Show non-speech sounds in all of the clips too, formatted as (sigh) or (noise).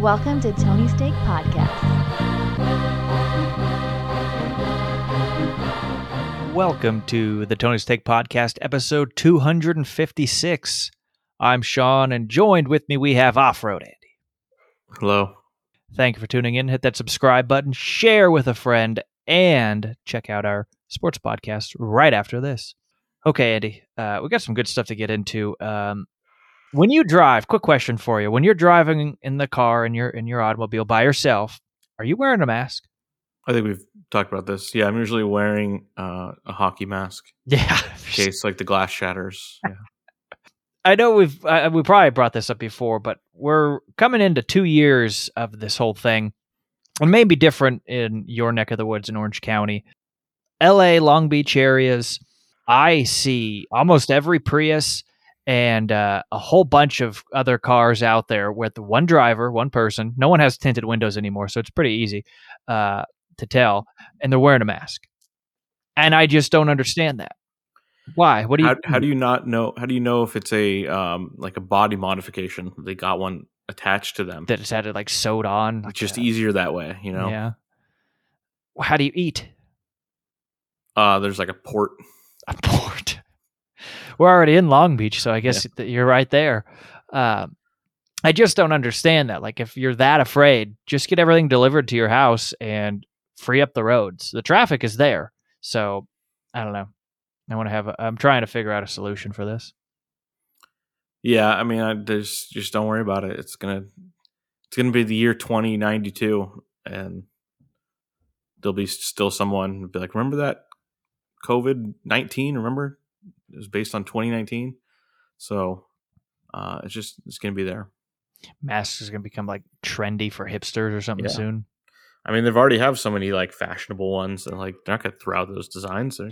Welcome to Tony Steak Podcast. Welcome to the Tony Steak Podcast, episode 256. I'm Sean, and joined with me we have Off Road Andy. Hello. Thank you for tuning in. Hit that subscribe button, share with a friend, and check out our sports podcast right after this. Okay, Andy, uh, we got some good stuff to get into. Um, when you drive, quick question for you: When you're driving in the car in your in your automobile by yourself, are you wearing a mask? I think we've talked about this. Yeah, I'm usually wearing uh, a hockey mask (laughs) Yeah, in case like the glass shatters. Yeah. I know we've uh, we probably brought this up before, but we're coming into two years of this whole thing. It may be different in your neck of the woods in Orange County, L.A., Long Beach areas. I see almost every Prius and uh, a whole bunch of other cars out there with one driver, one person. No one has tinted windows anymore, so it's pretty easy uh, to tell, and they're wearing a mask. And I just don't understand that. Why? What do you? How, how do you not know? How do you know if it's a um like a body modification? They got one attached to them. that it's had it like sewed on. It's just a- easier that way, you know. Yeah. Well, How do you eat? Uh, there's like a port. A port. We're already in Long Beach, so I guess that you're right there. Um, I just don't understand that. Like, if you're that afraid, just get everything delivered to your house and free up the roads. The traffic is there, so I don't know. I want to have. A, I'm trying to figure out a solution for this. Yeah, I mean, I there's just don't worry about it. It's gonna it's gonna be the year 2092, and there'll be still someone be like, remember that COVID 19? Remember it was based on 2019. So uh, it's just it's gonna be there. Masks is going to become like trendy for hipsters or something Yeah. soon. I mean, they've already have so many like fashionable ones, and like they're not gonna throw out those designs. They're,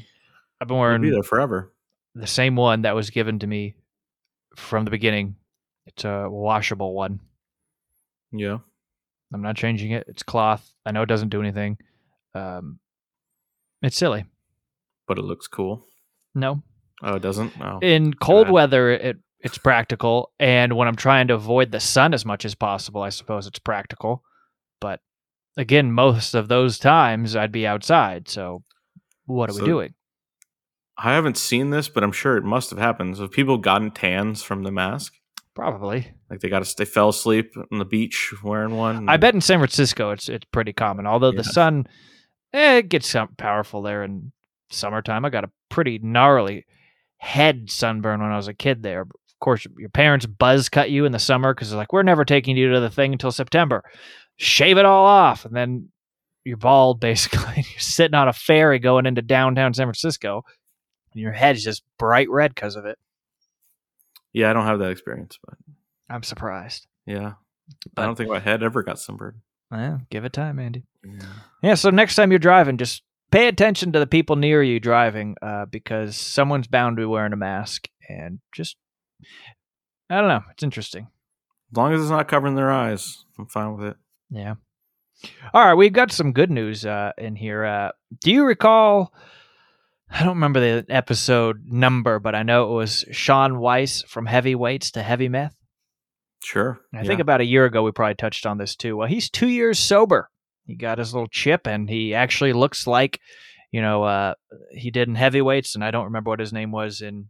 I've been wearing be there forever. the same one that was given to me from the beginning. It's a washable one. Yeah, I'm not changing it. It's cloth. I know it doesn't do anything. Um, it's silly. but it looks cool. No, Oh, it doesn't. Oh, in cold weather, it it's practical, and when I'm trying to avoid the sun as much as possible, I suppose it's practical. But again, most of those times I'd be outside. So what are So- we doing? I haven't seen this, but I'm sure it must have happened. So have people gotten tans from the mask? Probably. Like they got to they fell asleep on the beach wearing one. I bet in San Francisco it's it's pretty common. Although the sun, eh, it gets some powerful there in summertime. I got a pretty gnarly head sunburn when I was a kid there. Of course, your parents buzz cut you in the summer because they're like, "We're never taking you to the thing until September. Shave it all off, and then you're bald (laughs) basically. you're sitting on a ferry going into downtown San Francisco, and your head's just bright red because of it. Yeah, I don't have that experience, but I'm surprised. yeah, But- I don't think my head ever got sunburned. Yeah, give it time, Andy. Yeah. Yeah, so next time you're driving, just pay attention to the people near you driving uh, because someone's bound to be wearing a mask. And just, I don't know. It's interesting. As long as it's not covering their eyes, I'm fine with it. Yeah. All right, we've got some good news uh, in here. Uh, do you recall? I don't remember the episode number, but I know it was Shaun Weiss from heavyweights to heavy meth. Sure. I yeah. think about a year ago we probably touched on this too. Well, he's two years sober. He got his little chip, and he actually looks like, you know, uh, he did in heavyweights, and I don't remember what his name was in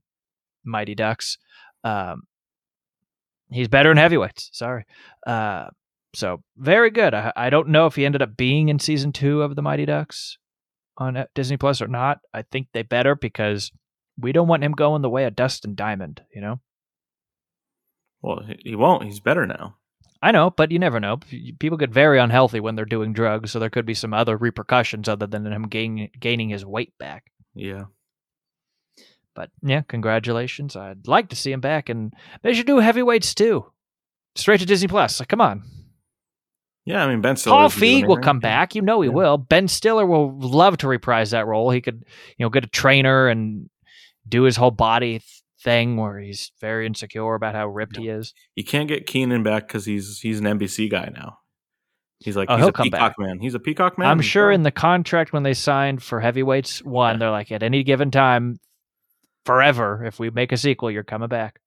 Mighty Ducks. Um, he's better in heavyweights. Sorry. Uh, so very good. I, I don't know if he ended up being in season two of the Mighty Ducks on uh, Disney Plus or not. I think they better because we don't want him going the way of Dustin Diamond. You know. Well, he- he won't. He's better now. I know, but you never know. People get very unhealthy when they're doing drugs, so there could be some other repercussions other than him gain, gaining his weight back. Yeah. But yeah, congratulations. I'd like to see him back, and they should do heavyweights too. Straight to Disney Plus. Like, come on. Yeah, I mean Ben Stiller. Paul Feig will come back. You know he Yeah. will. Ben Stiller will love to reprise that role. He could, you know, get a trainer and do his whole body thing where he's very insecure about how ripped he is. You can't get Kenan back because he's he's an NBC guy now. He's like Oh, he's a peacock back. man. He's a peacock man. I'm sure in the contract when they signed for heavyweights one, Yeah. they're like at any given time, forever. If we make a sequel, you're coming back.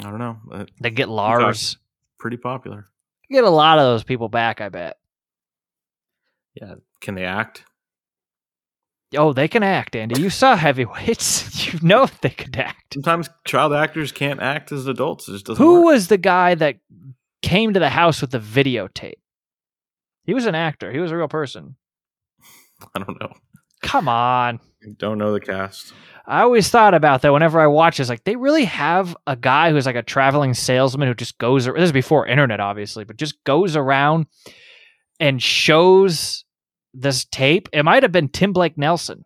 I don't know. Uh, They get Lars. pretty popular. Get a lot of those people back, I bet. Yeah, can they act? Oh, they can act, Andy. You saw heavyweights. (laughs) You know they could act. Sometimes child actors can't act as adults. It just doesn't Who work. was the guy that came to the house with the videotape? He was an actor. He was a real person. (laughs) I don't know. Come on. I don't know the cast. I always thought about that whenever I watch this. Like, they really have a guy who's like a traveling salesman who just goes. This is before internet, obviously, but just goes around and shows this tape. It might have been Tim Blake Nelson.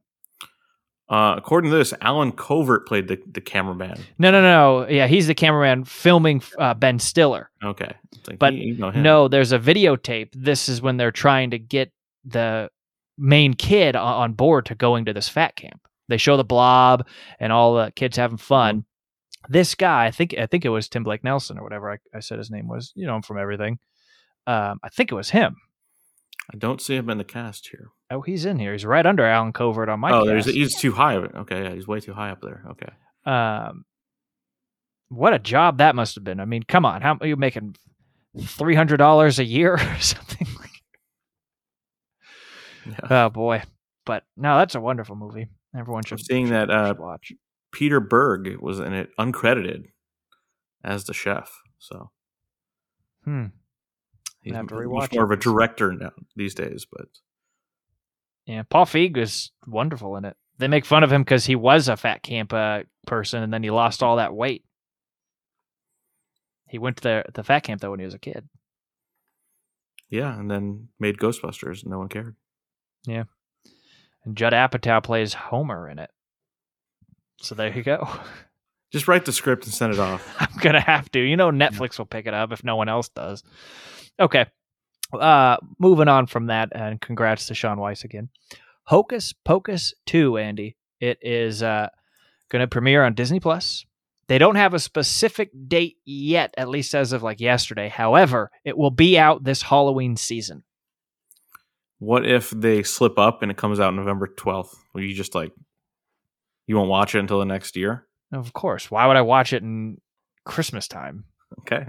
Uh, according to this, Allen Covert played the, the cameraman. No, no, no. no. Yeah, he's the cameraman filming uh, Ben Stiller. Okay. Like, But you- know. No, there's a videotape. This is when they're trying to get the main kid on board to going to this fat camp. They show the blob and all the kids having fun. This guy, I think, I think it was Tim Blake Nelson or whatever I, I said his name was. You know him from everything. Um, I think it was him. I don't see him in the cast here. Oh, he's in here. He's right under Allen Covert on my. oh, there's he's too high. Okay, yeah, he's way too high up there. Okay. Um, what a job that must have been. I mean, come on, how are you making three hundred dollars a year (laughs) or something? like Yeah. Oh boy, but no, that's a wonderful movie. Everyone should. I'm seeing should- that, uh, watch. Peter Berg was in it, uncredited, as the chef. So Hmm. He's have to rewatch more it. of a director now these days. But Yeah, Paul Feig is wonderful in it. They make fun of him because he was a fat camp uh, person, and then he lost all that weight. He went to the the fat camp though when he was a kid. yeah, and then made Ghostbusters. and No one cared. Yeah, and Judd Apatow plays Homer in it. So there you go. (laughs) Just write the script and send it off. I'm gonna have to. You know, Netflix will pick it up if no one else does. Okay. Uh, moving on from that, and congrats to Shaun Weiss again. Hocus Pocus two, Andy. It is uh, going to premiere on Disney Plus. They don't have a specific date yet, at least as of like yesterday. However, it will be out this Halloween season. What if they slip up and it comes out November 12th? Will you just like, you won't watch it until the next year? Of course. Why would I watch it in Christmas time? Okay.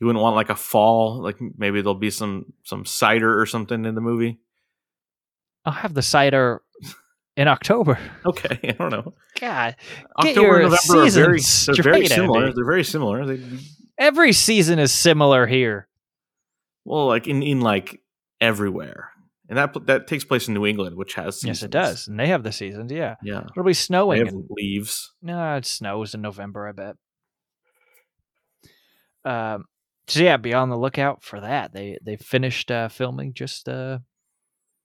You wouldn't want like a fall, like maybe there'll be some some cider or something in the movie. I'll have the cider in October. (laughs) Okay, I don't know. God, October and November are very they're very similar. They're very similar. They, every season is similar here. well, like in in like everywhere, and that that takes place in New England, which has Yes, it does, and they have the seasons. Yeah, Yeah, it'll be they snowing. have And, leaves. no, it snows in November. I bet. Um. So yeah, be on the lookout for that. They they finished uh, filming just uh,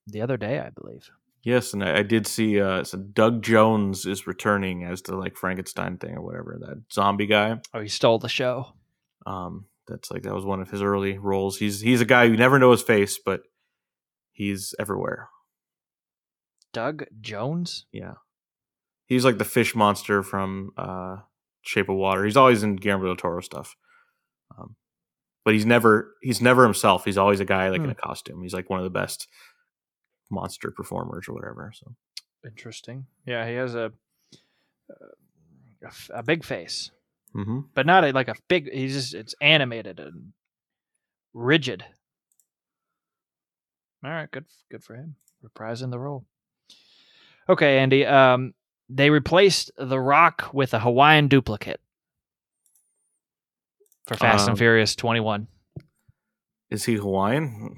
the other day, I believe. Yes, and I, I did see. Uh, so Doug Jones is returning as the like Frankenstein thing or whatever that zombie guy. Oh, he stole the show. Um, that's like that was one of his early roles. He's he's a guy you never know his face, but he's everywhere. Doug Jones. Yeah, he's like the fish monster from uh, Shape of Water. He's always in Guillermo del Toro stuff, um, but he's never he's never himself. He's always a guy like in Hmm. a costume. He's like one of the best monster performers or whatever. So Interesting. Yeah, he has a a big face. hmm but not a, like a big. He's just it's animated and rigid. All right, good, good for him, reprising the role. Okay, Andy. Um, they replaced The Rock with a Hawaiian duplicate for Fast Um, and Furious 21, is he Hawaiian?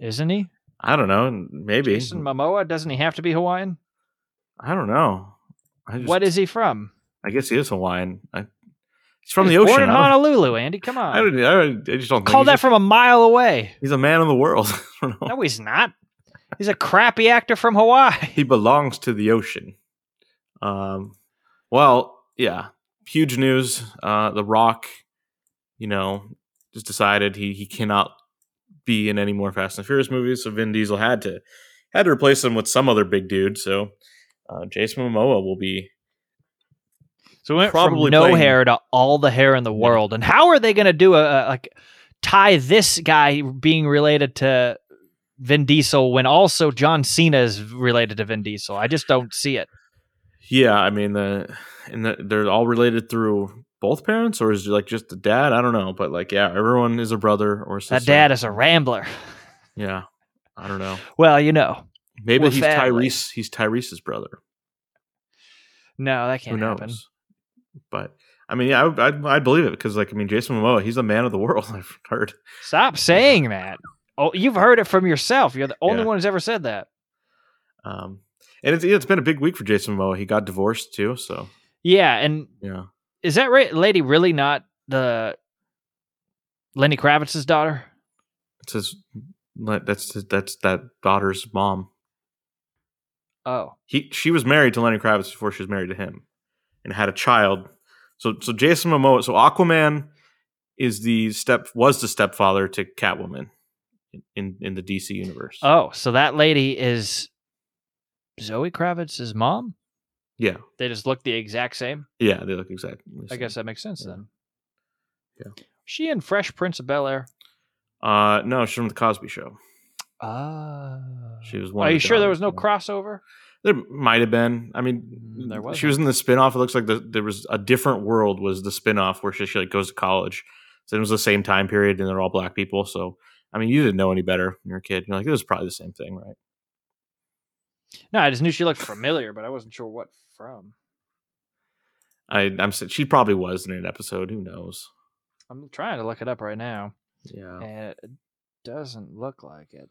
Isn't he? I don't know. Maybe Jason Momoa doesn't he have to be Hawaiian? I don't know. I just, what is he from? I guess he is Hawaiian. I, he's from He's the ocean. Born in Honolulu, Andy. Come on. I, don't, I, I just don't think Call that just- from a mile away. He's a man of the world. (laughs) I don't know. No, he's not. He's a crappy actor from Hawaii. He belongs to the ocean. Um, well, yeah, huge news. Uh, the Rock, you know, just decided he he cannot be in any more Fast and Furious movies. So Vin Diesel had to had to replace him with some other big dude. So uh, Jason Momoa will be So we went Probably from no playing- hair to all the hair in the Yeah. world. And how are they going to do a, a like tie this guy being related to Vin Diesel when also John Cena is related to Vin Diesel? I just don't see it. Yeah, I mean the and the, they're all related through both parents or is it like just the dad? I don't know, but like yeah, everyone is a brother or sister. That dad is a rambler. Yeah, I don't know. (laughs) Well, you know, Maybe he's family. Tyrese. He's Tyrese's brother. no, that can't Who knows? happen. But I mean, yeah, I, I'd, I'd believe it because like I mean, Jason Momoa, he's a man of the world. (laughs) I've heard. Stop saying that. Oh, you've heard it from yourself. You're the only Yeah. one who's ever said that. Um, and it's it's been a big week for Jason Momoa. He got divorced too, so Yeah, and yeah. Is that right, lady? Really not the Lenny Kravitz's daughter? It's his. That's that's that daughter's mom. Oh, He she was married to Lenny Kravitz before she was married to him, and had a child. So so Jason Momoa. So Aquaman is the step was the stepfather to Catwoman in, in the DC universe. oh, so that lady is Zoe Kravitz's mom. Yeah, They just look the exact same. yeah, they look exactly. the I guess that makes sense Yeah. then. Yeah. She in Fresh Prince of Bel Air. Uh, no, she's from the Cosby Show. Ah. She was one. Are you sure there was no crossover? There might have been. I mean, Mm, there She was in the spinoff. It looks like the, there was a different world. Was the spinoff where she, she like goes to college? So it was the same time period, and they're all black people. So I mean, you didn't know any better when you were a kid. You're like, it was probably the same thing, right? No, I just knew she looked familiar, but I wasn't sure what from. I, I'm she probably was in an episode. Who knows? I'm trying to look it up right now, Yeah, and it doesn't look like it.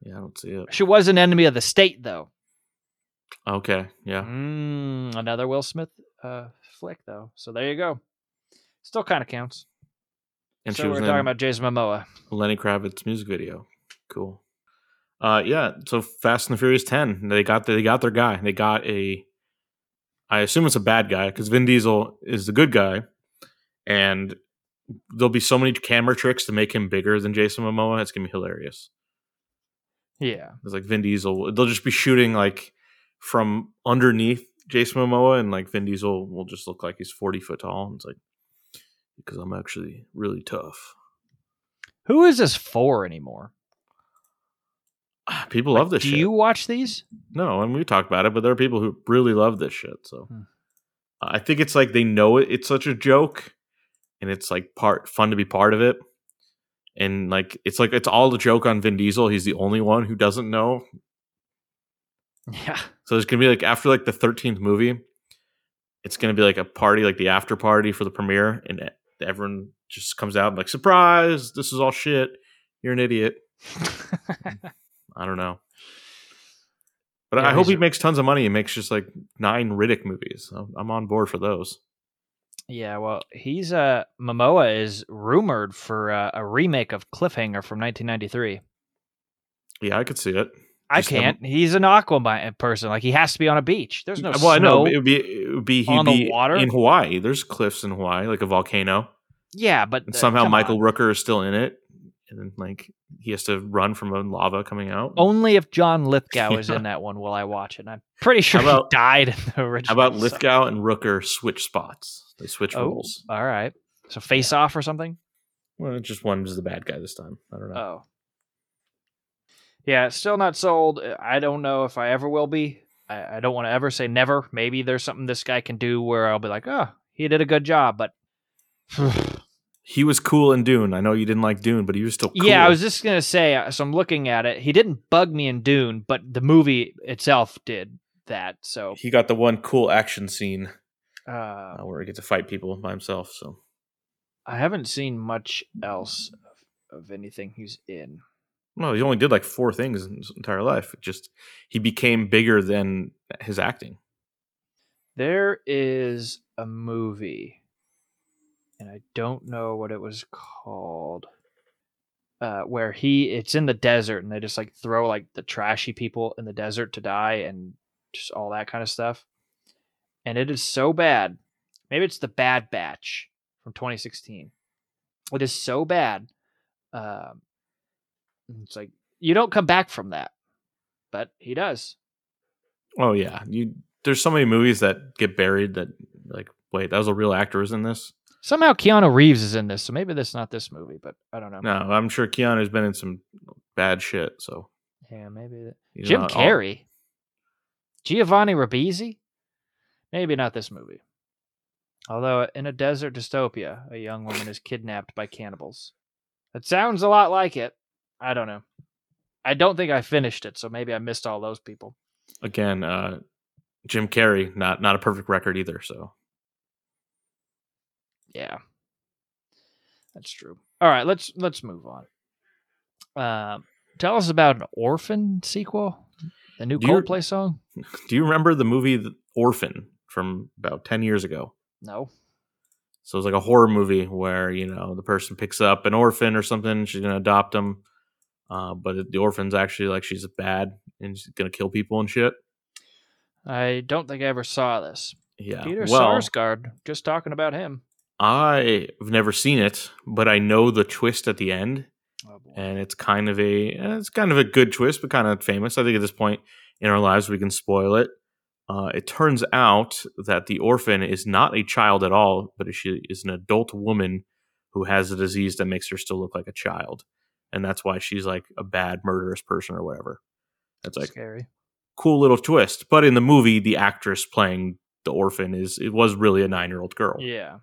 yeah, I don't see it. She was an enemy of the state, though. Okay, yeah, Mm, another Will Smith uh, flick, though. So there you go. Still kind of counts. and so she was we're talking about Jason Momoa. Lenny Kravitz music video. Cool. Uh, yeah. So Fast and the Furious Ten, they got they got their guy. They got a. I assume it's a bad guy because Vin Diesel is the good guy, and there'll be so many camera tricks to make him bigger than Jason Momoa. It's gonna be hilarious. Yeah. It's like Vin Diesel. They'll just be shooting like from underneath Jason Momoa, and like Vin Diesel will just look like he's forty foot tall. And it's like because I'm actually really tough. Who is this for anymore? (sighs) People love Like, this Do shit. you watch these? No, and we talked about it, but there are people who really love this shit. So Hmm. I think it's like they know it. It's such a joke, and it's like part fun to be part of it. And like it's like it's all the joke on Vin Diesel. He's the only one who doesn't know. (laughs) Yeah. So there's gonna be like after like the thirteenth movie, it's gonna be like a party, like the after party for the premiere, and everyone just comes out and like surprise. This is all shit. You're an idiot. (laughs) I don't know. But Yeah, I hope he makes tons of money and makes just like nine Riddick movies. I'm- on board for those. yeah. Well, he's uh Momoa is rumored for uh, a remake of Cliffhanger from 1993. Yeah, I could see it. I Just him- can't. He's an Aquaman person. Like he has to be on a beach. There's no well, I know it would be it would be he'd on the be water? in Hawaii. There's cliffs in Hawaii, like a volcano, yeah, but uh, somehow Michael on. Rooker is still in it, and then like he has to run from a lava coming out. Only if John Lithgow is Yeah. (laughs) in that one will I watch it. And I'm pretty sure How about- he (laughs) died in the How about so- Lithgow and Rooker switch spots? They switch Oh, roles. all right. So face off or something. Well, just one was the bad guy this time. I don't know. Oh. Yeah, still not sold. I don't know if I ever will be. I, I don't want to ever say never. Maybe there's something this guy can do where I'll be like, oh, he did a good job. But (sighs) (sighs) (sighs) he was cool in Dune. I know you didn't like Dune, but he was still cool. yeah, I was just gonna say. uh, So I'm looking at it. He didn't bug me in Dune, but the movie itself did that. So He got the one cool action scene uh, uh, where he gets to fight people by himself. So I haven't seen much else of, of anything he's in. well, he only did like four things in his entire life. It just he became bigger than his acting. There is a movie, and I don't know what it was called. Uh, where he it's in the desert and they just like throw like the trashy people in the desert to die and just all that kind of stuff. And it is so bad. Maybe it's the Bad Batch from 2016. It is so bad. Um, it's like you don't come back from that, but he does. Oh yeah, you. There's so many movies that get buried that like wait that was a real actor was in this. Somehow Keanu Reeves is in this, so maybe this is not this movie, but I don't know. No, I'm sure Keanu's been in some bad shit. So Yeah, maybe that. he's Jim not Carrey, Giovanni Ribisi, maybe not this movie. Although in a desert dystopia, a young woman is kidnapped by cannibals. It sounds a lot like it. I don't know. I don't think I finished it, so maybe I missed all those people. Again, uh, Jim Carrey, not not a perfect record either. So Yeah. That's true. All right, let's let's move on. Um, tell us about an Orphan sequel, the new Do you- Coldplay song. (laughs) Do you remember the movie The Orphan from about 10 years ago? No. So it's like a horror movie where, you know, the person picks up an orphan or something, she's going to adopt him. Uh, but the orphan's actually like she's bad and she's going to kill people and shit. I don't think I ever saw this. Yeah. Peter well, Sarsgaard, just talking about him. I've never seen it, but I know the twist at the end. Oh and it's kind of a eh, it's kind of a good twist, but kind of famous. I think at this point in our lives we can spoil it. Uh, it turns out that the orphan is not a child at all, but she is an adult woman who has a disease that makes her still look like a child, and that's why she's like a bad murderous person or whatever. That's like scary. cool little twist. But in the movie, the actress playing the orphan is it was really a nine year old girl. Yeah.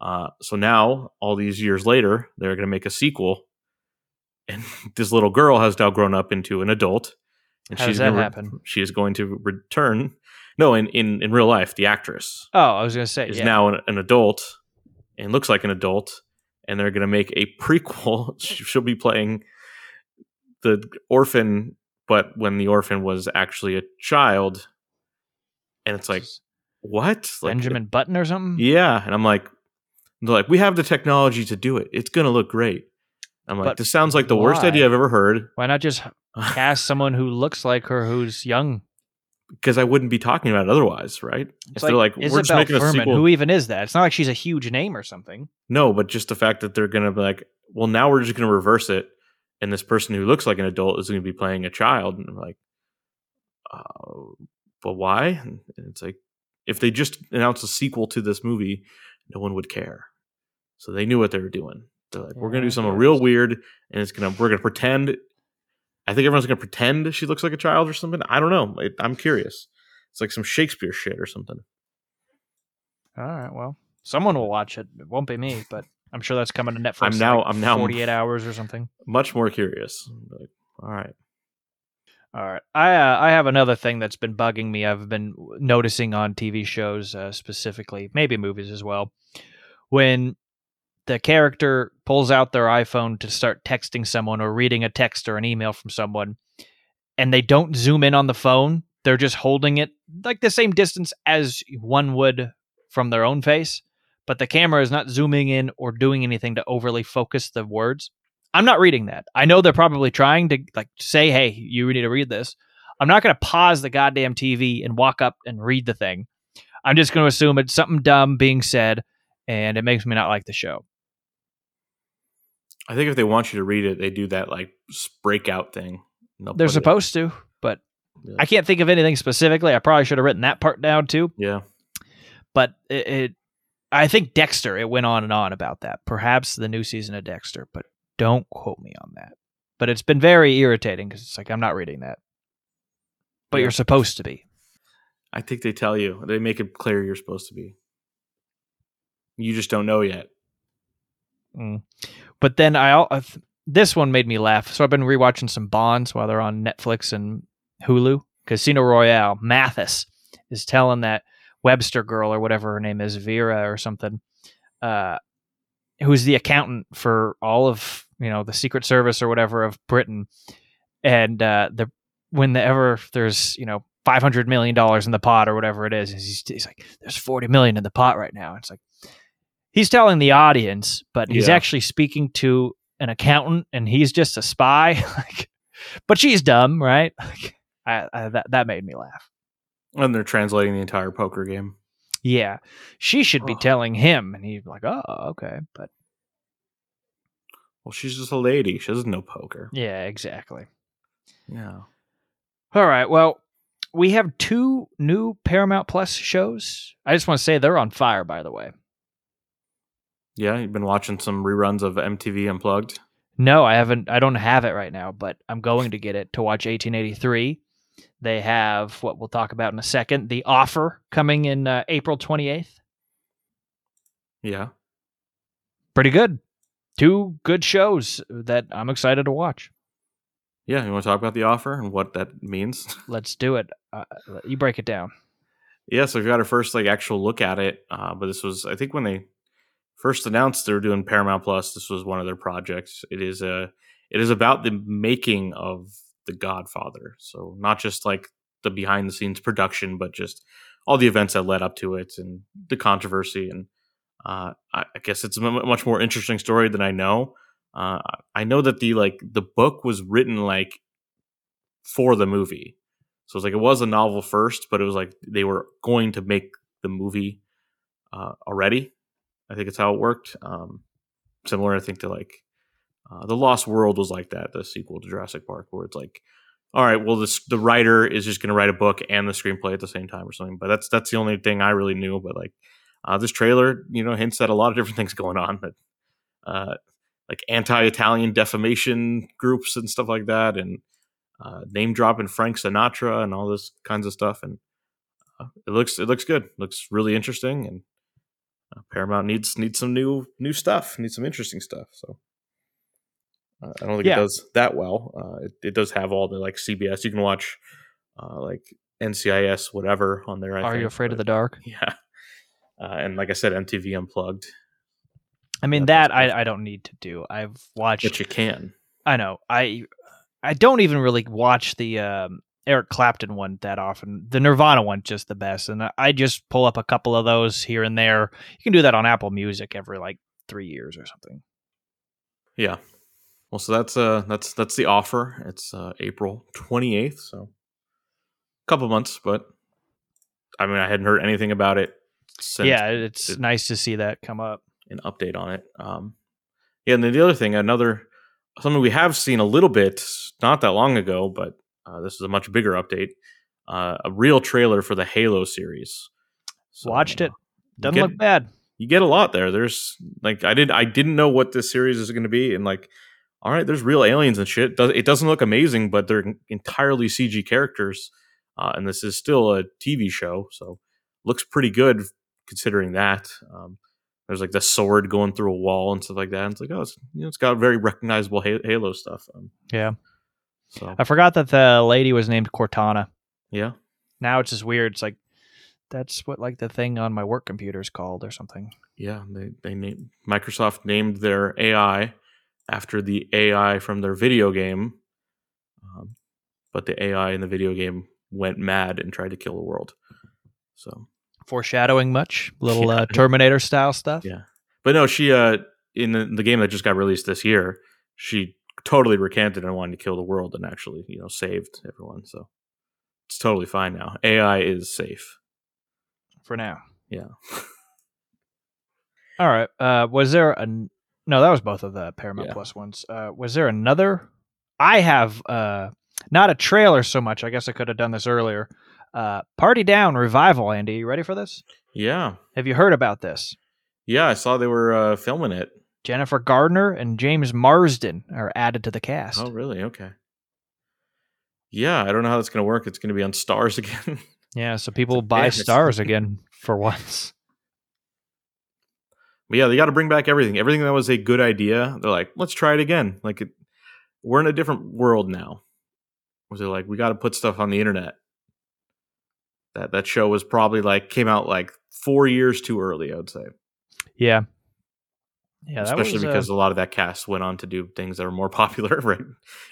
Uh, so now, all these years later, they're going to make a sequel, and (laughs) this little girl has now grown up into an adult. And How does that gonna happen? she is going to return. No, in, in, in real life, the actress Oh, I was gonna say is yeah. now an, an adult and looks like an adult, and they're going to make a (laughs) prequel. She- She'll be playing the orphan, but when the orphan was actually a child, and it's like what? Like, Benjamin Button or something. yeah, and I'm like, they're like, we have the technology to do it. It's gonna look great. I'm like, But this sounds like the worst idea I've ever heard Why not just (laughs) cast someone who looks like her, who's young? because I wouldn't be talking about it otherwise, right? It's if they're like, we're just Isabel making a sequel. Who even is that? It's not like she's a huge name or something. no, but just the fact that they're gonna be like, well, now we're just gonna reverse it, and this person who looks like an adult is gonna be playing a child, and I'm like, uh, but why? And it's like, if they just announced a sequel to this movie, no one would care. So they knew what they were doing. They're like, we're gonna do something real weird, and it's gonna we're gonna pretend. I think everyone's gonna pretend she looks like a child or something. I don't know. It, I'm curious. It's like some Shakespeare shit or something. All right. Well, someone will watch it. It won't be me, but I'm sure that's coming to Netflix. I'm now- like, I'm now- 48 hours or something. Much more curious. Like, all right. All right. I uh, I have another thing that's been bugging me. I've been noticing on TV shows uh, specifically, maybe movies as well, when the character pulls out their iPhone to start texting someone or reading a text or an email from someone, and they don't zoom in on the phone. They're just holding it like the same distance as one would from their own face, but the camera is not zooming in or doing anything to overly focus the words. I'm not reading that. I know they're probably trying to like say, "Hey, you need to read this." I'm not going to pause the goddamn TV and walk up and read the thing. I'm just going to assume it's something dumb being said, and it makes me not like the show. I think if they want you to read it, they do that like breakout thing. They're supposed to, but Yeah. I can't think of anything specifically. I probably should have written that part down too. Yeah. But it, it I think Dexter. It went on and on about that. Perhaps the new season of Dexter, but don't quote me on that. But it's been very irritating because it's like I'm not reading that, but Yeah. you're supposed to be. I think they tell you. They make it clear you're supposed to be. You just don't know yet. Mm. But then I uh, this one made me laugh. So I've been rewatching some Bonds while they're on Netflix and Hulu. Casino Royale. Mathis is telling that Webster girl or whatever her name is, Vera or something, uh, who's the accountant for all of you know the Secret Service or whatever of Britain, and uh, the whenever there's you know five hundred million dollars in the pot or whatever it is, he's, he's like, "There's forty million in the pot right now." It's like he's telling the audience, but he's Yeah. actually speaking to an accountant, and he's just a spy. (laughs) like, but she's dumb, right? Like, I, I, that that made me laugh. And they're translating the entire poker game. Yeah, she should be Ugh. telling him, and he's like, "Oh, okay," but Well, she's just a lady. She doesn't know poker. yeah, exactly. Yeah. All right, well, we have two new Paramount Plus shows. I just want to say they're on fire, by the way. Yeah. You've been watching some reruns of MTV Unplugged. No, I haven't. I don't have it right now, but I'm going to get it to watch 1883. They have what we'll talk about in a second. The offer coming in uh, April 28th. Yeah. Pretty good. Two good shows that I'm excited to watch. Yeah. You want to talk about the offer and what that means? (laughs) Let's do it. Uh, you break it down. yeah. So we got our first like actual look at it. Uh, but this was, I think, when they first announced they were doing Paramount Plus. This was one of their projects. It is a. It is about the making of The Godfather. So not just like the behind the scenes production, but just all the events that led up to it and the controversy. And uh, I, I guess it's a m- much more interesting story than I know. Uh, I know that the like the book was written like for the movie, so it's like it was a novel first, but it was like they were going to make the movie uh, already. I think it's how it worked. Um, similar, I think to like uh, the Lost World was like that, the sequel to Jurassic Park, where it's like, all right, well, this the writer is just going to write a book and the screenplay at the same time or something. But that's that's the only thing I really knew. But like uh, this trailer, you know, hints at a lot of different (laughs) things going on. Uh, like anti-Italian defamation groups and stuff like that, and uh, name dropping Frank Sinatra and all this kinds of stuff. And uh, it looks it looks good. looks really interesting. And uh, Paramount needs needs some new new stuff. Needs some interesting stuff. So. Uh, I don't think Yeah. it does that well. Uh, it, it does have all the like CBS. You can watch uh, like NCIS whatever on there. I Are you think, afraid of the dark? (laughs) Yeah, uh, and like I said, MTV Unplugged. I mean, Yeah, that I, I don't need to do. I've watched. But you can. I know. I I don't even really watch the um, Eric Clapton one that often. The Nirvana one just the best, and I- just pull up a couple of those here and there. You can do that on Apple Music every like three years or something. Yeah. Well, so that's uh that's that's the offer. It's uh, April twenty eighth, so a couple months, but I mean, I hadn't heard anything about it since yeah, it's it- nice to see that come up. an update on it. Um, yeah, and then the other thing, another something we have seen a little bit not that long ago, but uh, this is a much bigger update. Uh, a real trailer for the Halo series. So, Watched it. Doesn't get- look bad. You get a lot there. There's like I did I didn't know what this series is going to be, and like, all right, there's real aliens and shit. It doesn't look amazing, but they're entirely CG characters, uh, and this is still a TV show, so looks pretty good considering that. Um, there's like the sword going through a wall and stuff like that. And it's like, oh, it's, you know, it's got very recognizable Halo stuff. Um, Yeah, so I forgot that the lady was named Cortana. yeah, Now it's just weird. It's like that's what like the thing on my work computer is called or something. yeah. They they named Microsoft named their AI after the AI from their video game, um, but the AI in the video game went mad and tried to kill the world. So Foreshadowing much? Little Yeah. uh, Terminator style stuff. Yeah. But no, she uh in the, the game that just got released this year, she totally recanted and wanted to kill the world and actually, you know, saved everyone. So it's totally fine now. AI is safe. For now. Yeah. All right. Uh, was there a no? That was both of the Paramount Yeah. Plus ones. Uh, was there another? I have uh, not a trailer so much. I guess I could have done this earlier. Uh, Party Down revival. Andy, you ready for this? Yeah. Have you heard about this? Yeah, I saw they were uh, filming it. Jennifer Gardner and James Marsden are added to the cast. Oh, really? Okay. Yeah, I don't know how that's going to work. It's going to be on Starz (laughs) again. Yeah, so people buy Starz (laughs) again for once. but yeah, they got to bring back everything. Everything that was a good idea, they're like, let's try it again. Like, it, we're in a different world now. Was they're like, we got to put stuff on the internet. That that show was probably like came out like four years too early. I would say, Yeah. Yeah, especially was, uh, because a lot of that cast went on to do things that are more (laughs) popular right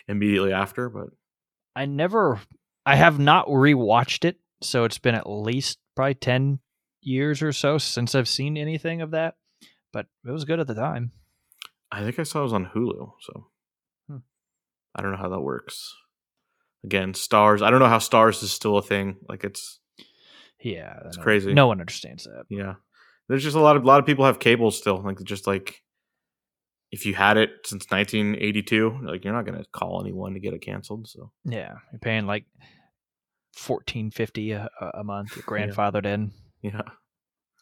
immediately after. But I never, I have not rewatched it, so it's been at least probably ten years or so since I've seen anything of that. But it was good at the time. I think I saw it was on Hulu. So Hmm. I don't know how that works. Again, Starz. I don't know how Starz is still a thing. Like it's Yeah, It's crazy. No one understands that. Yeah. There's just a lot of a lot of people have cable still. Like just like if you had it since 1982, like you're not going to call anyone to get it canceled. So Yeah, you're paying like fourteen fifty a, a month. You're (laughs) grandfathered in. yeah.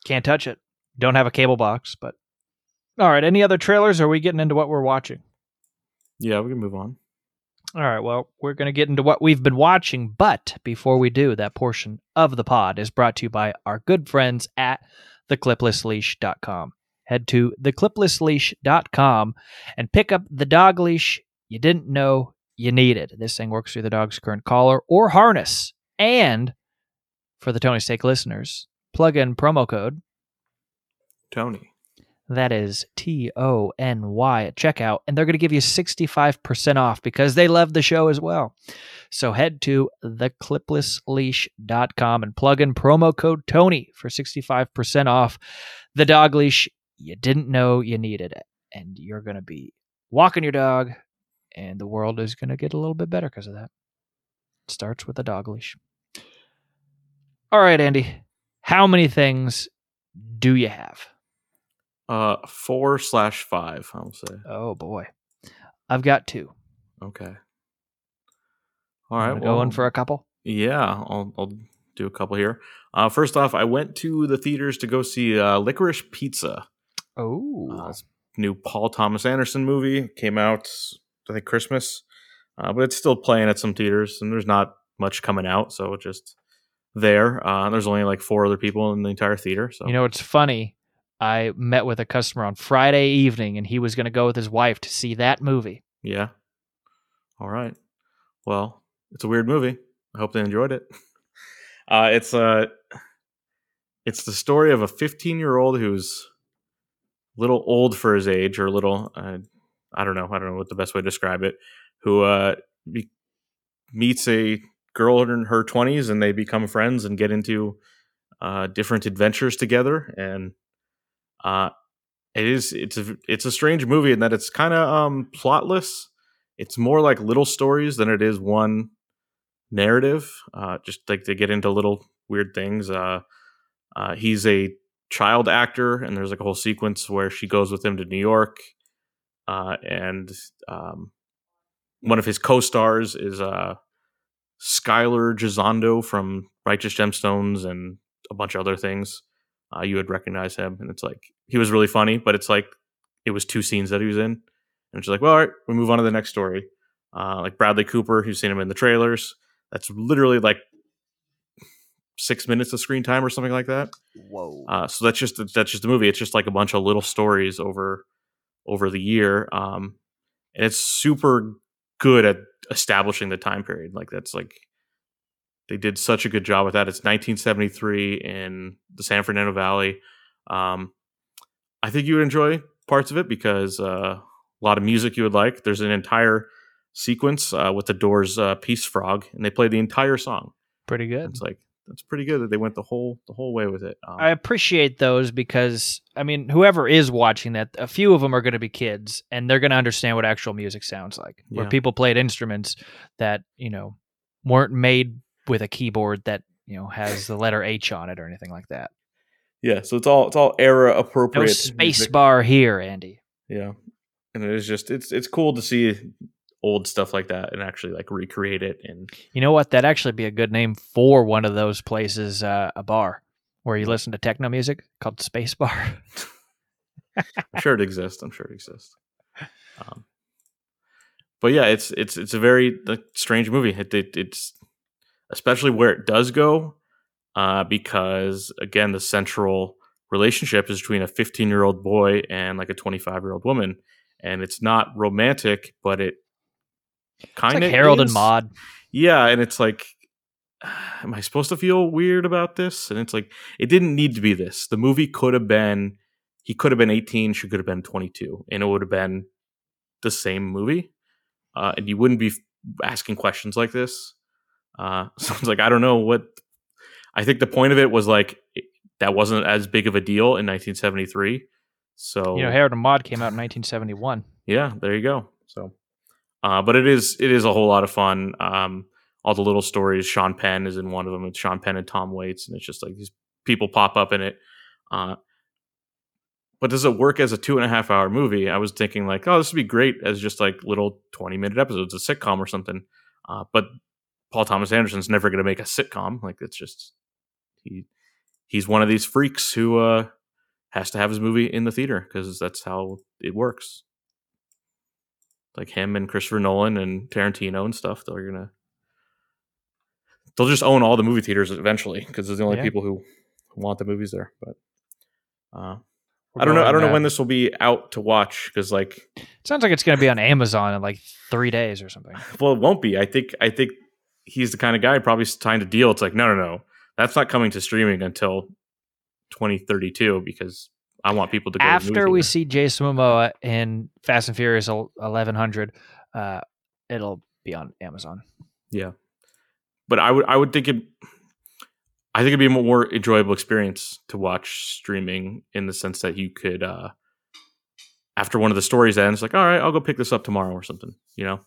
Can't touch it. Don't have a cable box. But all right. Any other trailers? Or are we getting into what we're watching? Yeah, we can move on. All right. Well, we're going to get into what we've been watching. But before we do, that portion of the pod is brought to you by our good friends at thecliplessleash.com. head to thecliplessleash.com and pick up the dog leash you didn't know you needed. This thing works through the dog's current collar or harness. And for the Tony Steak listeners, plug in promo code Tony. That is T O N Y at checkout, and they're going to give you 65% off because they love the show as well. So head to thecliplessleash.com and plug in promo code Tony for 65% off the dog leash you didn't know you needed it. And you're going to be walking your dog, and the world is going to get a little bit better because of that. It starts with a dog leash. All right, Andy, how many things do you have? Uh, four slash five. I'll say. Oh boy, I've got two. Okay. All right. Wanna go in for a couple. Yeah, I'll, I'll do a couple here. Uh, first off, I went to the theaters to go see uh, Licorice Pizza. Oh, new Paul Thomas Anderson movie came out, I think Christmas, uh, but it's still playing at some theaters, and there's not much coming out, so just there. Uh, there's only like four other people in the entire theater, so you know it's funny. I met with a customer on Friday evening, and he was going to go with his wife to see that movie. yeah. All right. Well, it's a weird movie. I hope they enjoyed it. (laughs) Uh, it's uh, it's the story of a 15 year old who's a little old for his age, or a little uh, I don't know, I don't know what the best way to describe it. Who uh, be- meets a girl in her 20s, and they become friends and get into uh, different adventures together. And uh, it is it's a it's a strange movie in that it's kind of um, plotless. It's more like little stories than it is one narrative. Uh, just like they get into little weird things. Uh, uh, he's a child actor, and there's like a whole sequence where she goes with him to New York, uh, and um, one of his co-stars is uh, Skyler Gisondo from Righteous Gemstones and a bunch of other things. Uh, you would recognize him, and it's like he was really funny, but it's like it was two scenes that he was in, and she's like, "Well, all right, we move on to the next story." Uh, like Bradley Cooper, who's seen him in the trailers. That's literally like six minutes of screen time or something like that. Whoa! Uh, so that's just that's just the movie. It's just like a bunch of little stories over over the year, um, and it's super good at establishing the time period. Like that's like they did such a good job with that. It's 1973 in the San Fernando Valley. Um, I think you would enjoy parts of it because uh, a lot of music you would like. There's an entire sequence uh, with the Doors' uh, "Peace Frog," and they play the entire song. Pretty good. It's like that's pretty good that they went the whole the whole way with it. Um, I appreciate those because I mean, whoever is watching that, a few of them are going to be kids, and they're going to understand what actual music sounds like. Where Yeah. people played instruments that you know weren't made with a keyboard that you know has the letter H on it or anything like that. Yeah, so it's all it's all era No appropriate. space music. bar here, Andy. Yeah, and it is just it's it's cool to see old stuff like that and actually like recreate it. And You know what? That'd actually be a good name for one of those places, uh, a bar where you listen to techno music called Space Bar. I'm sure it exists. I'm sure it exists. Um, but yeah, it's it's it's a very like, strange movie. It, it, it's especially where it does go, uh, because again, the central relationship is between a 15 year old boy and like a 25 year old woman, and it's not romantic, but it kind like of Harold and is. Maude. Yeah, and it's like, (sighs) am I supposed to feel weird about this? And it's like, it didn't need to be this. The movie could have been, he could have been 18, she could have been 22, and it would have been the same movie. Uh, and you wouldn't be f- asking questions like this. Uh, (laughs) so it's like, I don't know what, I think the point of it was like, it, that wasn't as big of a deal in 1973. So, You know, Harold and Maude came out in 1971. yeah, there you go. So, uh, but it is it is a whole lot of fun. Um, all the little stories. Sean Penn is in one of them. It's Sean Penn and Tom Waits, and it's just like these people pop up in it. Uh, but does it work as a two and a half hour movie? I was thinking like, oh, this would be great as just like little twenty minute episodes, a sitcom or something. Uh, but Paul Thomas Anderson's never going to make a sitcom. Like it's just he he's one of these freaks who uh, has to have his movie in the theater because that's how it works like him and Christopher Nolan and Tarantino and stuff. They're gonna they'll just own all the movie theaters eventually because they're the only Yeah. people who want the movies there. But uh, I don't know. I don't know when this will be out to watch because, like, it Sounds like it's going to be on Amazon in like three days or something. (sighs) well, it won't be. I think. I think he's the kind of guy probably signed a deal. It's like, no, no, no, that's not coming to streaming until 2032 because I want people to go to After movie we see Jason Momoa in Fast and Furious 1100, uh, it'll be on Amazon. Yeah, but I would. I would think it. I think it'd be a more enjoyable experience to watch streaming in the sense that you could, uh after one of the stories ends, like, all right, I'll go pick this up tomorrow or something. You know,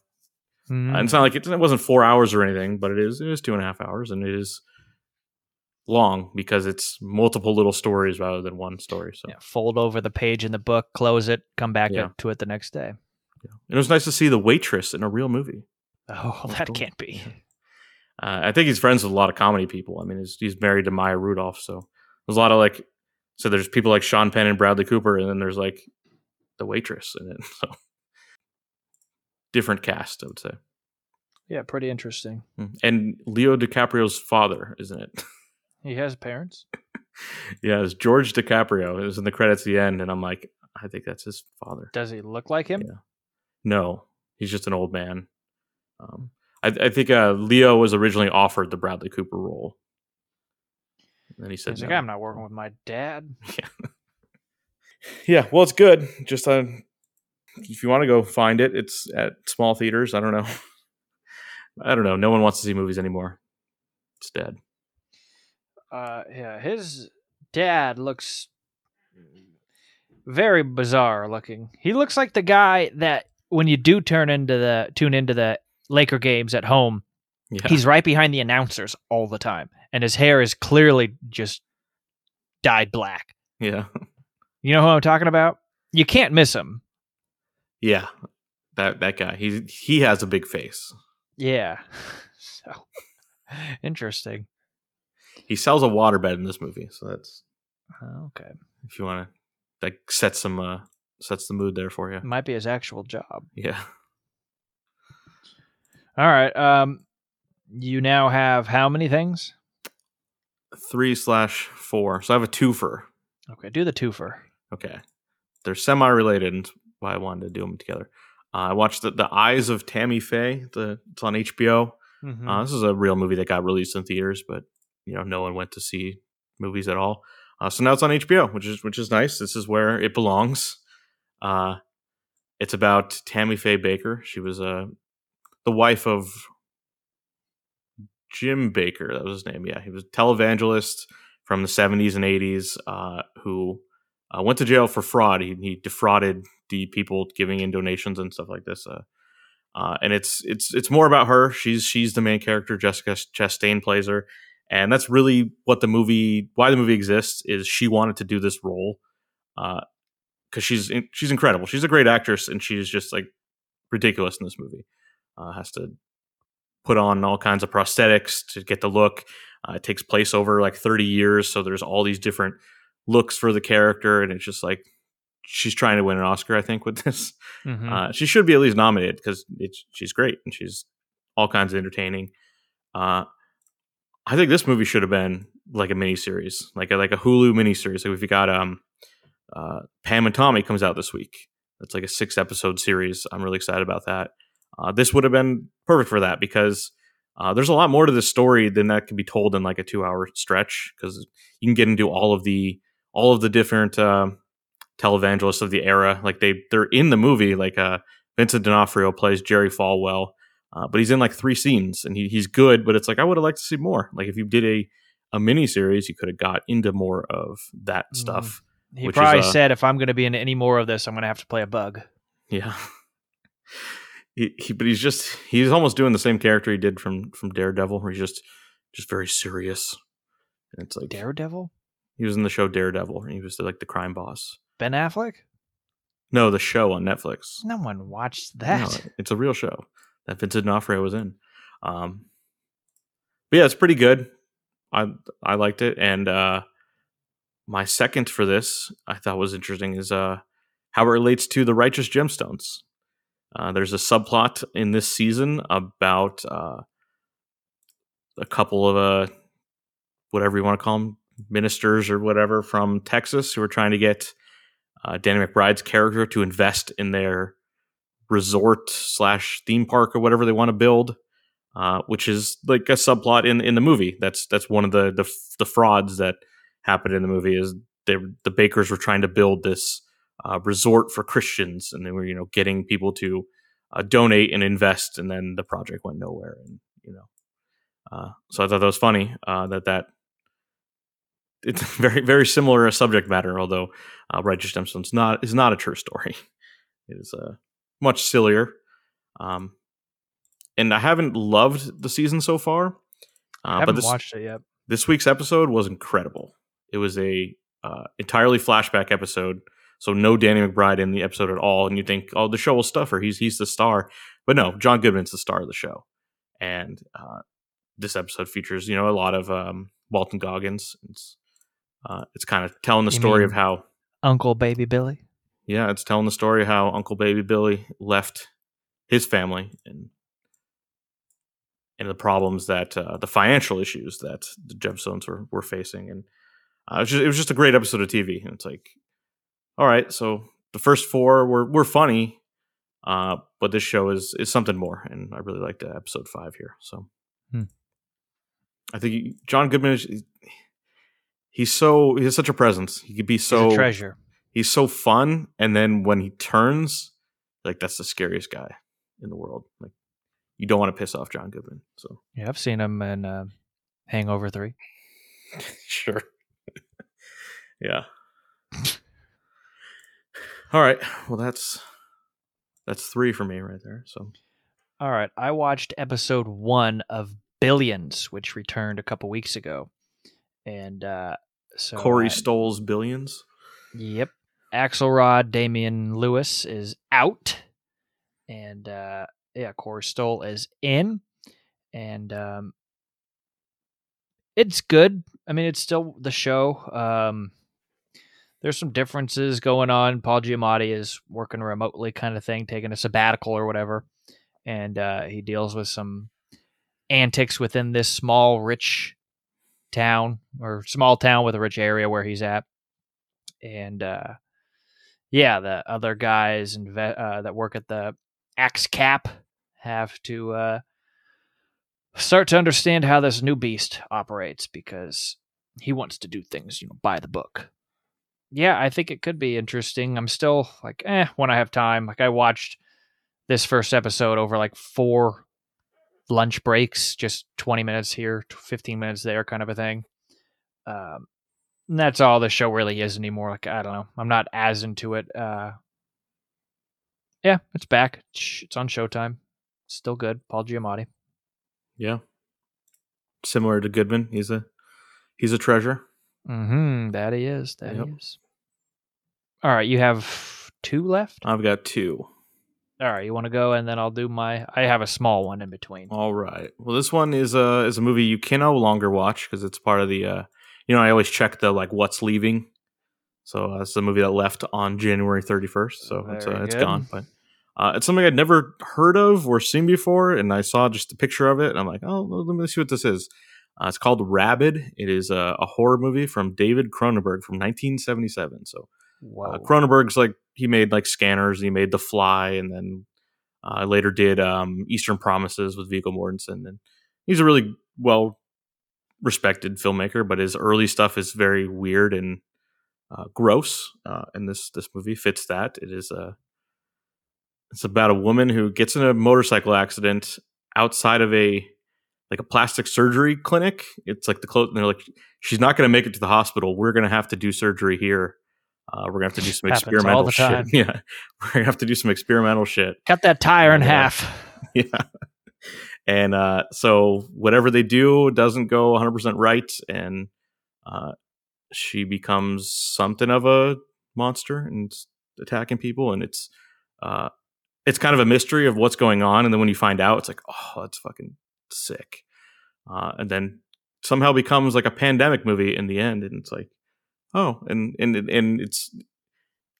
Mhm. And it's not like it, it wasn't four hours or anything, but it is it is two and a half hours, and it is long because it's multiple little stories rather than one story. So Yeah, fold over the page in the book, close it, come back Yeah. to it the next day. and it was nice to see the waitress in a real movie. Oh, Oh, (laughs) that cool. can't be. Uh, I think he's friends with a lot of comedy people. I mean, he's, he's married to Maya Rudolph, so there's a lot of like. So there's people like Sean Penn and Bradley Cooper, and then there's like the waitress in it. (laughs) So different cast, I would say. Yeah, pretty interesting. And Leo DiCaprio's father, isn't it? (laughs) He has parents. yeah, it's George DiCaprio. It was in the credits at the end, and I'm like, I think that's his father. Does he look like him? Yeah. No, he's just an old man. Um, I, I think uh, Leo was originally offered the Bradley Cooper role. And then he said, He's like. I'm not working with my dad. (laughs) Yeah, (laughs) yeah, well, it's good. Just uh, if you want to go find it, it's at small theaters. I don't know. I don't know. No one wants to see movies anymore. It's dead. Uh, yeah, his dad looks very bizarre looking. He looks like the guy that when you do turn into the tune into the Laker games at home, Yeah, he's right behind the announcers all the time, and his hair is clearly just dyed black. yeah, (laughs) You know who I'm talking about? You can't miss him. Yeah. That that guy. He he has a big face. Yeah. (laughs) So interesting. He sells a waterbed in this movie, so that's Okay. if you want to like set some uh sets the mood there for you. Might be his actual job. Yeah. All right. Um you now have how many things? Three slash four. So I have a twofer. Okay, do the twofer. Okay. They're semi related, and that's why I wanted to do them together. Uh, I watched the, the Eyes of Tammy Faye. The it's on HBO. Mhm. Uh, this is a real movie that got released in theaters, but you know no one went to see movies at all. Uh, so now it's on HBO, which is which is nice. This is where it belongs. Uh, it's about Tammy Faye Bakker. She was uh, the wife of Jim Bakker. That was his name. Yeah, he was a televangelist from the seventies and eighties uh, who uh, went to jail for fraud. He, he defrauded the people giving in donations and stuff like this. Uh, uh, and it's it's it's more about her. She's she's the main character. Jessica Chastain plays her, and that's really what the movie, why the movie exists, is she wanted to do this role, because she's in, she's incredible. She's a great actress, and she's just like ridiculous in this movie. Uh, has to put on all kinds of prosthetics to get the look. Uh, it takes place over like thirty years, so there's all these different looks for the character, and it's just like she's trying to win an Oscar. I think with (laughs) this. Mhm. Uh, she should be at least nominated because she's great and she's all kinds of entertaining. Uh, I think this movie should have been like a miniseries, like a like a Hulu miniseries. Like if you got um, uh, Pam and Tommy comes out this week. It's like a six episode series. I'm really excited about that. Uh, this would have been perfect for that because uh, there's a lot more to this story than that can be told in like a two hour stretch because you can get into all of the all of the different. Uh, televangelists of the era. Like they they're in the movie. Like uh, Vincent D'Onofrio plays Jerry Falwell, uh, but he's in like three scenes and he, he's good. But it's like I would have liked to see more. Like if you did a a mini series, you could have got into more of that Mm. stuff. he which is, probably uh, said if I'm going to be in any more of this, I'm going to have to play a bug. Yeah. (laughs) He, he, but he's just he's almost doing the same character he did from from Daredevil, where he's just just very serious. And it's like Daredevil? He was in the show Daredevil, he was like the crime boss. Ben Affleck? No, the show on Netflix. No one watched No, that. it's a real show that Vincent D'Onofrio was in. Um, but yeah, it's pretty good. I I liked it, and uh, my second for this I thought was interesting is uh, how it relates to the Righteous Gemstones. Uh, there's a subplot in this season about uh, a couple of uh, whatever you want to call them, ministers or whatever from Texas who are trying to get uh, Danny McBride's character to invest in their resort slash theme park or whatever they want to build, uh, which is like a subplot in in the movie. That's that's one of the the, the frauds that happened in the movie is they the Bakkers were trying to build this uh, resort for Christians, and they were you know getting people to uh, donate and invest, and then the project went nowhere, and you know. Uh, so I thought that was funny uh, that that it's (laughs) very very similar a subject matter, although uh, Righteous Gemstones not is not a true story. (laughs) It is uh, much sillier, um, and I haven't loved the season so far. I Uh, haven't but this watched it yet. this week's episode was incredible. It was a uh, entirely flashback episode, so no Danny McBride in the episode at all. And you think, oh, the show will stuff her. He's he's the star, but no, John Goodman's the star of the show. And uh, this episode features, you know, a lot of um, Walton Goggins. It's uh, it's kind of telling the You story of how, Uncle Baby Billy. yeah, it's telling the story how Uncle Baby Billy left his family and and the problems that uh, the financial issues that the Gemstones were were facing, and uh, it, was just, it was just a great episode of TV. And it's like, all right, so the first four were were funny, uh, but this show is is something more, and I really liked episode five here. So, Hmm. I think John Goodman is. He's so he has such a presence. He could be He's so a treasure. he's so fun and then when he turns like that's the scariest guy in the world. Like you don't want to piss off john goodman so. Yeah, I've seen him in uh, Hangover Three. (laughs) sure. Yeah. All right. Well that's that's three for me right there so. All right, I watched episode one of Billions, which returned a couple weeks ago, and uh, so corey I- Stoll's billions Yep. Axelrod Damian Lewis is out. And uh yeah, Corey Stoll is in. And um it's good. I mean, it's still the show. Um there's some differences going on. Paul Giamatti is working remotely kind of thing, taking a sabbatical or whatever. And uh he deals with some antics within this small rich town or small town with a rich area where he's at and uh, yeah, the other guys and uh, that work at the Axe Cap have to uh, start to understand how this new beast operates because he wants to do things, you know, by the book. Yeah, I think it could be interesting. I'm still like, eh, when I have time. Like I watched this first episode over like four lunch breaks, just 20 minutes here, 15 minutes there, kind of a thing. Um, that's all the show really is anymore. Like I don't know, I'm not as into it. Uh, yeah, it's back. It's on Showtime. It's still good. Paul Giamatti. yeah similar to goodman he's a he's a treasure Mm-hmm. That he is. That Yep. he is. All right, you have two left. i've got two All right, you want to go, and then I'll do my. I have a small one in between. All right. Well, this one is a is a movie you can no longer watch because it's part of the. Uh, you know, I always check the like what's leaving. So uh, it's a movie that left on January thirty first. So it's uh, Very it's good. gone. But uh, it's something I'd never heard of or seen before, and I saw just a picture of it, and I'm like, oh, let me see what this is. Uh, it's called Rabid. It is a, a horror movie from David Cronenberg from 1977. So Whoa. uh, Cronenberg's like he made like Scanners, he made The Fly, and then uh, later did um, Eastern Promises with Viggo Mortensen. And he's a really well respected filmmaker, but his early stuff is very weird and uh, gross. Uh, and this this movie fits that. It is a it's about a woman who gets in a motorcycle accident outside of a like a plastic surgery clinic. It's like the close. And they're like, she's not going to make it to the hospital. We're going to have to do surgery here. Uh, we're gonna have to do some experimental shit. (laughs) Yeah, we're gonna have to do some experimental shit. Cut that tire in Yeah. half. (laughs) yeah. And uh, so whatever they do doesn't go 100% right. And uh, she becomes something of a monster and attacking people. And it's uh, it's kind of a mystery of what's going on. And then when you find out, it's like, oh, that's fucking sick. Uh, and then somehow becomes like a pandemic movie in the end. And it's like, oh, and, and, and it's,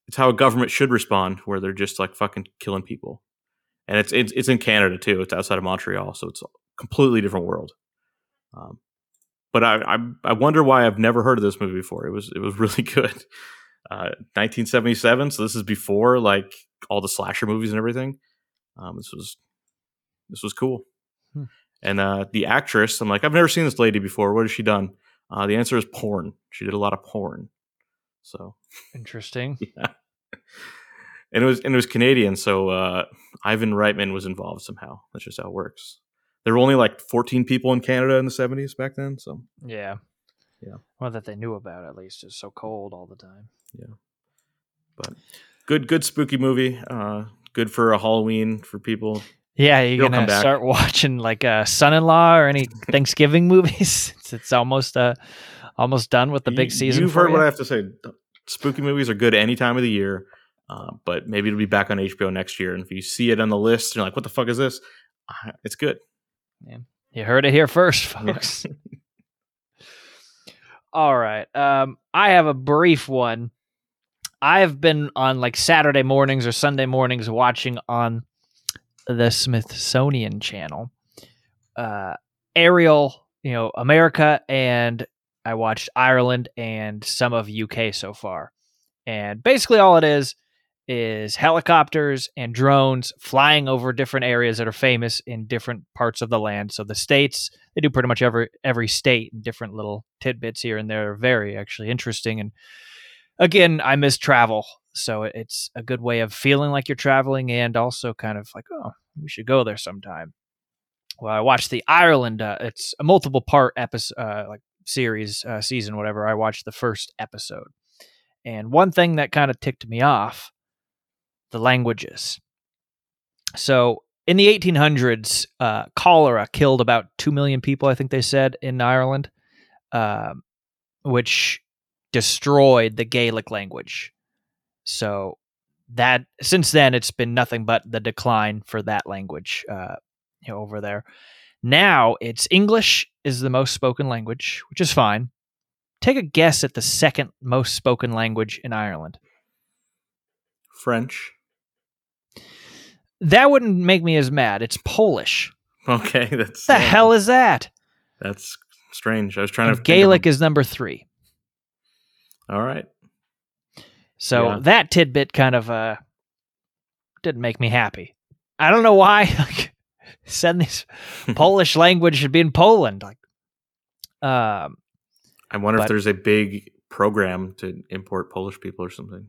it's how a government should respond where they're just like fucking killing people and it's it's, it's in Canada too. It's outside of Montreal, so it's a completely different world. Um, but I, I I wonder why I've never heard of this movie before. It was it was (laughs) really good. Uh, 1977. So this is before like all the slasher movies and everything. Um, this was this was cool. Hmm. And uh, the actress, I'm like, I've never seen this lady before. What has she done? Uh, the answer is porn. She did a lot of porn. So Interesting. (laughs) yeah, and it was and it was Canadian. So uh, Ivan Reitman was involved somehow. That's just how it works. There were only like 14 people in Canada in the 70s back then. So Yeah. Yeah. Well, that they knew about at least. It's so cold all the time. Yeah, but good good spooky movie. Uh, good for a Halloween for people. Yeah, you're gonna start (laughs) watching like uh, Son-in-Law or any Thanksgiving (laughs) movies. It's, it's almost uh, almost done with the big You- season. You've heard you. what I have to say. Spooky movies are good any time of the year, uh, but maybe it'll be back on HBO next year. And if you see it on the list, you're like, "What the fuck is this?" Uh, It's good. You heard it here first, (laughs) Yeah. folks. All right. Um, I have a brief one. I've been on like Saturday mornings or Sunday mornings watching on the Smithsonian Channel, uh, Aerial, you know, America, and I watched Ireland and some of UK so far. And basically, all it is is helicopters and drones flying over different areas that are famous in different parts of the land. So the states, they do pretty much every every state and different little tidbits here and there are very actually interesting. And again, I miss travel, so it's a good way of feeling like you're traveling and also kind of like, oh, we should go there sometime. Well, I watched the Ireland. Uh, it's a multiple part episode, uh, like series, uh, season, whatever. I watched the first episode, and one thing that kind of ticked me off the languages. So in the 1800s, uh, cholera killed about 2 million people, I think they said, in Ireland, um, which destroyed the Gaelic language. So that since then, it's been nothing but the decline for that language uh, you know, over there. Now it's English is the most spoken language, which is fine. Take a guess at the second most spoken language in Ireland. French. That wouldn't make me as mad. It's Polish. Okay, (laughs) that's the hell is that? That's strange. I was trying And to think of Gaelic is number three. all right. So Yeah. that tidbit kind of uh didn't make me happy. I don't know why. (laughs) Like, send these (laughs) Polish language should be in Poland. Like, um, I wonder But- if there's a big program to import Polish people or something.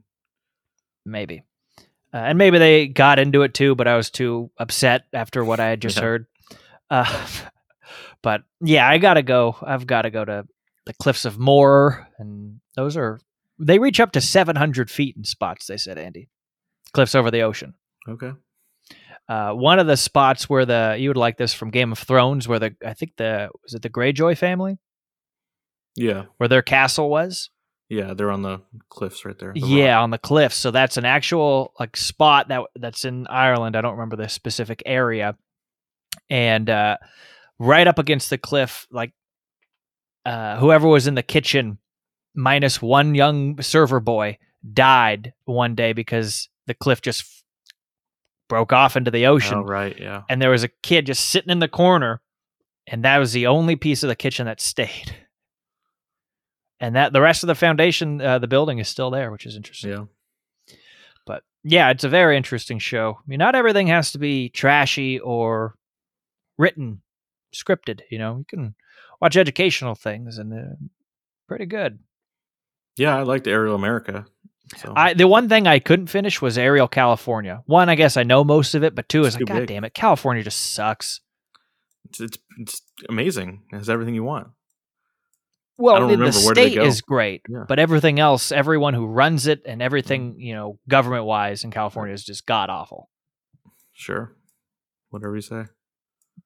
maybe, uh, and maybe they got into it too. But I was too upset after what I had just Yeah. heard. Uh, (laughs) but yeah, I gotta go. I've got to go to the cliffs of Moher, and those are they reach up to seven hundred feet in spots. They said, Andy, cliffs over the ocean. Okay. Uh, one of the spots where the you would like this from Game of Thrones, where the I think the was it the Greyjoy family Yeah. where their castle was. Yeah, they're on the cliffs right there. the yeah, rock. on the cliffs. So that's an actual like spot that that's in Ireland. I don't remember the specific area, and uh, right up against the cliff, like uh, whoever was in the kitchen, minus one young server boy, died one day because the cliff just f- broke off into the ocean. Oh, right. Yeah. and there was a kid just sitting in the corner and that was the only piece of the kitchen that stayed (laughs) and that the rest of the foundation uh, the building is still there which is interesting Yeah. but yeah it's a very interesting show i mean not everything has to be trashy or written scripted you know you can watch educational things and uh, pretty good Yeah, I liked Aerial America. So I the one thing I couldn't finish was Aerial California. One, I guess I know most of it, but two is like, God big. damn it, California just sucks. it's, it's it's amazing. It has everything you want. Well, the, the state is great, Yeah. but everything else, everyone who runs it and mm-hmm. everything, you know, government wise in California is just god awful. Sure. Whatever you say.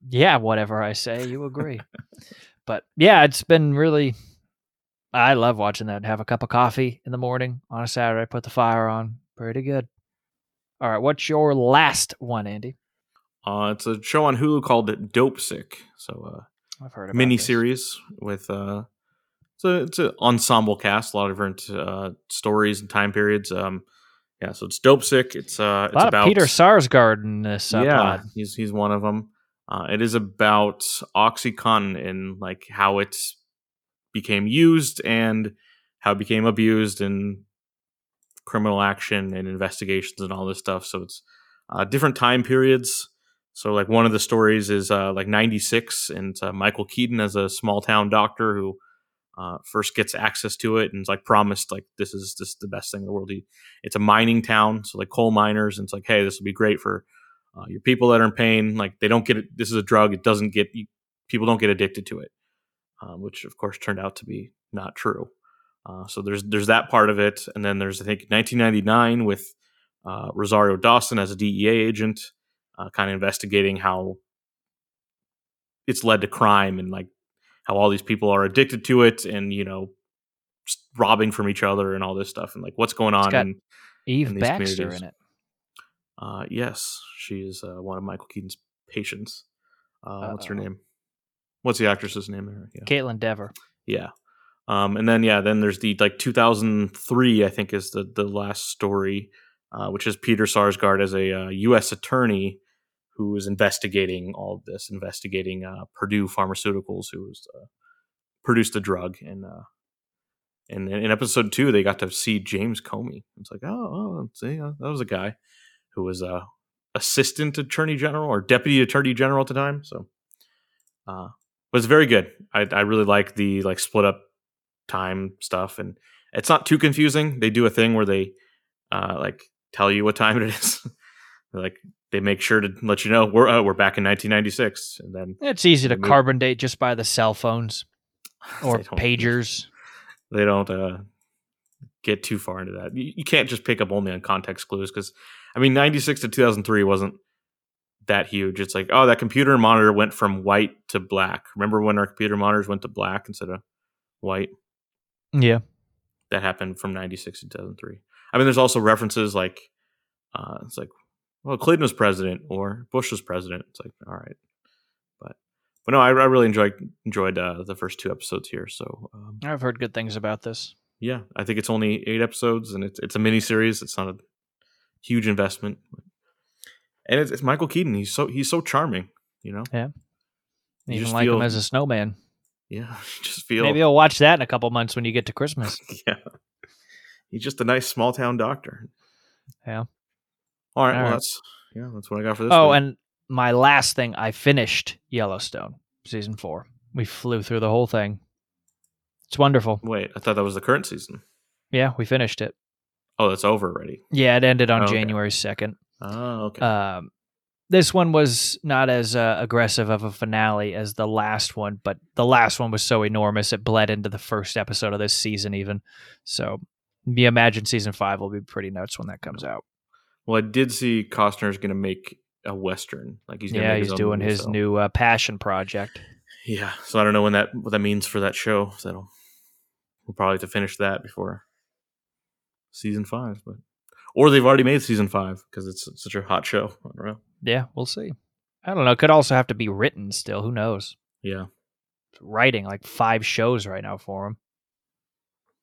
Yeah, whatever I say, you agree. (laughs) but yeah, it's been really. I love watching that. Have a cup of coffee in the morning on a Saturday, put the fire on. Pretty good. All right, what's your last one, Andy? Uh, it's a show on Hulu called Dopesick. So uh, I've heard about mini series with uh, it's a it's an ensemble cast, a lot of different uh, stories and time periods. Um, yeah, so it's Dopesick. It's uh, it's about of Peter Sarsgaard in this uh, yeah, pod. he's he's one of them. Uh, it is about OxyContin and like how it became used and how it became abused and criminal action and investigations and all this stuff. So it's uh, different time periods. So like one of the stories is uh, like '96, and uh, Michael Keaton as a small town doctor who uh, first gets access to it and is like promised like this is is the best thing in the world. He, it's a mining town, so like coal miners, and it's like hey, this will be great for uh, your people that are in pain. Like they don't get it. This is a drug. It doesn't get people don't get addicted to it, um, which of course turned out to be not true. Uh, so there's there's that part of it, and then there's I think 1999 with uh, Rosario Dawson as a DEA agent, uh, kind of investigating how it's led to crime and like how all these people are addicted to it, and you know robbing from each other and all this stuff, and like what's going on. in, Eve in Baxter in it. uh, yes, she is uh, one of Michael Keaton's patients. Uh, what's her name? What's the actress's name there? Yeah. Kaitlyn Dever. Yeah. Um, and then yeah, then there's the like 2003, I think is the the last story, uh, which is Peter Sarsgaard as a uh, U.S. attorney who is investigating all of this, investigating uh, Purdue Pharmaceuticals, who was uh, produced the drug, and uh, and in episode two, they got to see James Comey. It's like, oh, oh see, that was a guy who was uh, assistant attorney general or deputy attorney general at the time. So, uh, but it's very good. I, I really like the like split up time stuff, and it's not too confusing. They do a thing where they uh, like tell you what time it is. (laughs) like they make sure to let you know we're uh, we're back in 1996, and then It's easy to move- carbon date just by the cell phones (laughs) or they pagers. They don't uh, get too far into that. You, you can't just pick up only on context clues because, I mean, 96 to 2003 wasn't that huge. It's like, oh, that computer monitor went from white to black. Remember when our computer monitors went to black instead of white? Yeah. That happened from 96 to 2003. I mean, there's also references like, uh, it's like, well, Clinton was president or Bush was president. It's like, all right. But, but no, I, I really enjoyed enjoyed uh, the first two episodes here. So um, I've heard good things about this. yeah, I think it's only eight episodes, and it's it's a mini series. It's not a huge investment, and it's, it's Michael Keaton. He's so he's so charming. You know, Yeah, You Even just like him as a snowman. yeah, (laughs) just feel Maybe I'll watch that in a couple months when you get to Christmas. (laughs) yeah. He's just a nice small town doctor. Yeah. All right. All well, right. that's yeah, that's what I got for this. Oh, week. and my last thing, I finished Yellowstone season four. We flew through the whole thing. It's wonderful. wait, I thought that was the current season. Yeah, we finished it. Oh, that's over already. Yeah, it ended on Oh, okay. January 2nd. Oh, okay. Um, this one was not as uh, aggressive of a finale as the last one, but the last one was so enormous it bled into the first episode of this season, even. So, you imagine season five will be pretty nuts when that comes out. well, I did see Costner's going to make a western. Like he's gonna yeah, he's doing movie, his so- new uh, passion project. Yeah, so I don't know when that what that means for that show. So we'll probably have to finish that before season five, but or they've already made season five because it's such a hot show. I don't know. Yeah, we'll see. I don't know. It could also have to be written still. Who knows? Yeah, Writing like five shows right now for him.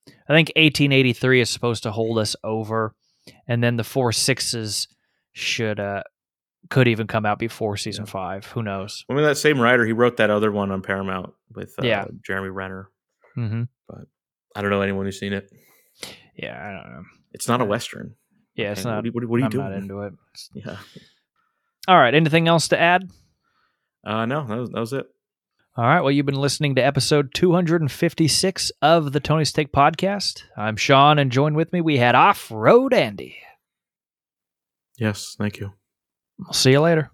I think 1883 is supposed to hold us over, and then the four sixes should uh could even come out before season Yeah. five. Who knows? I mean that same writer he wrote that other one on Paramount with uh, Yeah. Jeremy Renner. Mm-hmm. But I don't know anyone who's seen it. Yeah, I don't know. It's not a western. Yeah, it's not. What are, you- what are- what are you I'm doing? not into it. (laughs) yeah. All right. Anything else to add? Uh, no, that was, that was it. All right. Well, you've been listening to episode 256 of the Tony Steak Podcast. I'm Sean, and join with me, we had Off Road Andy. Yes, thank you. We'll see you later.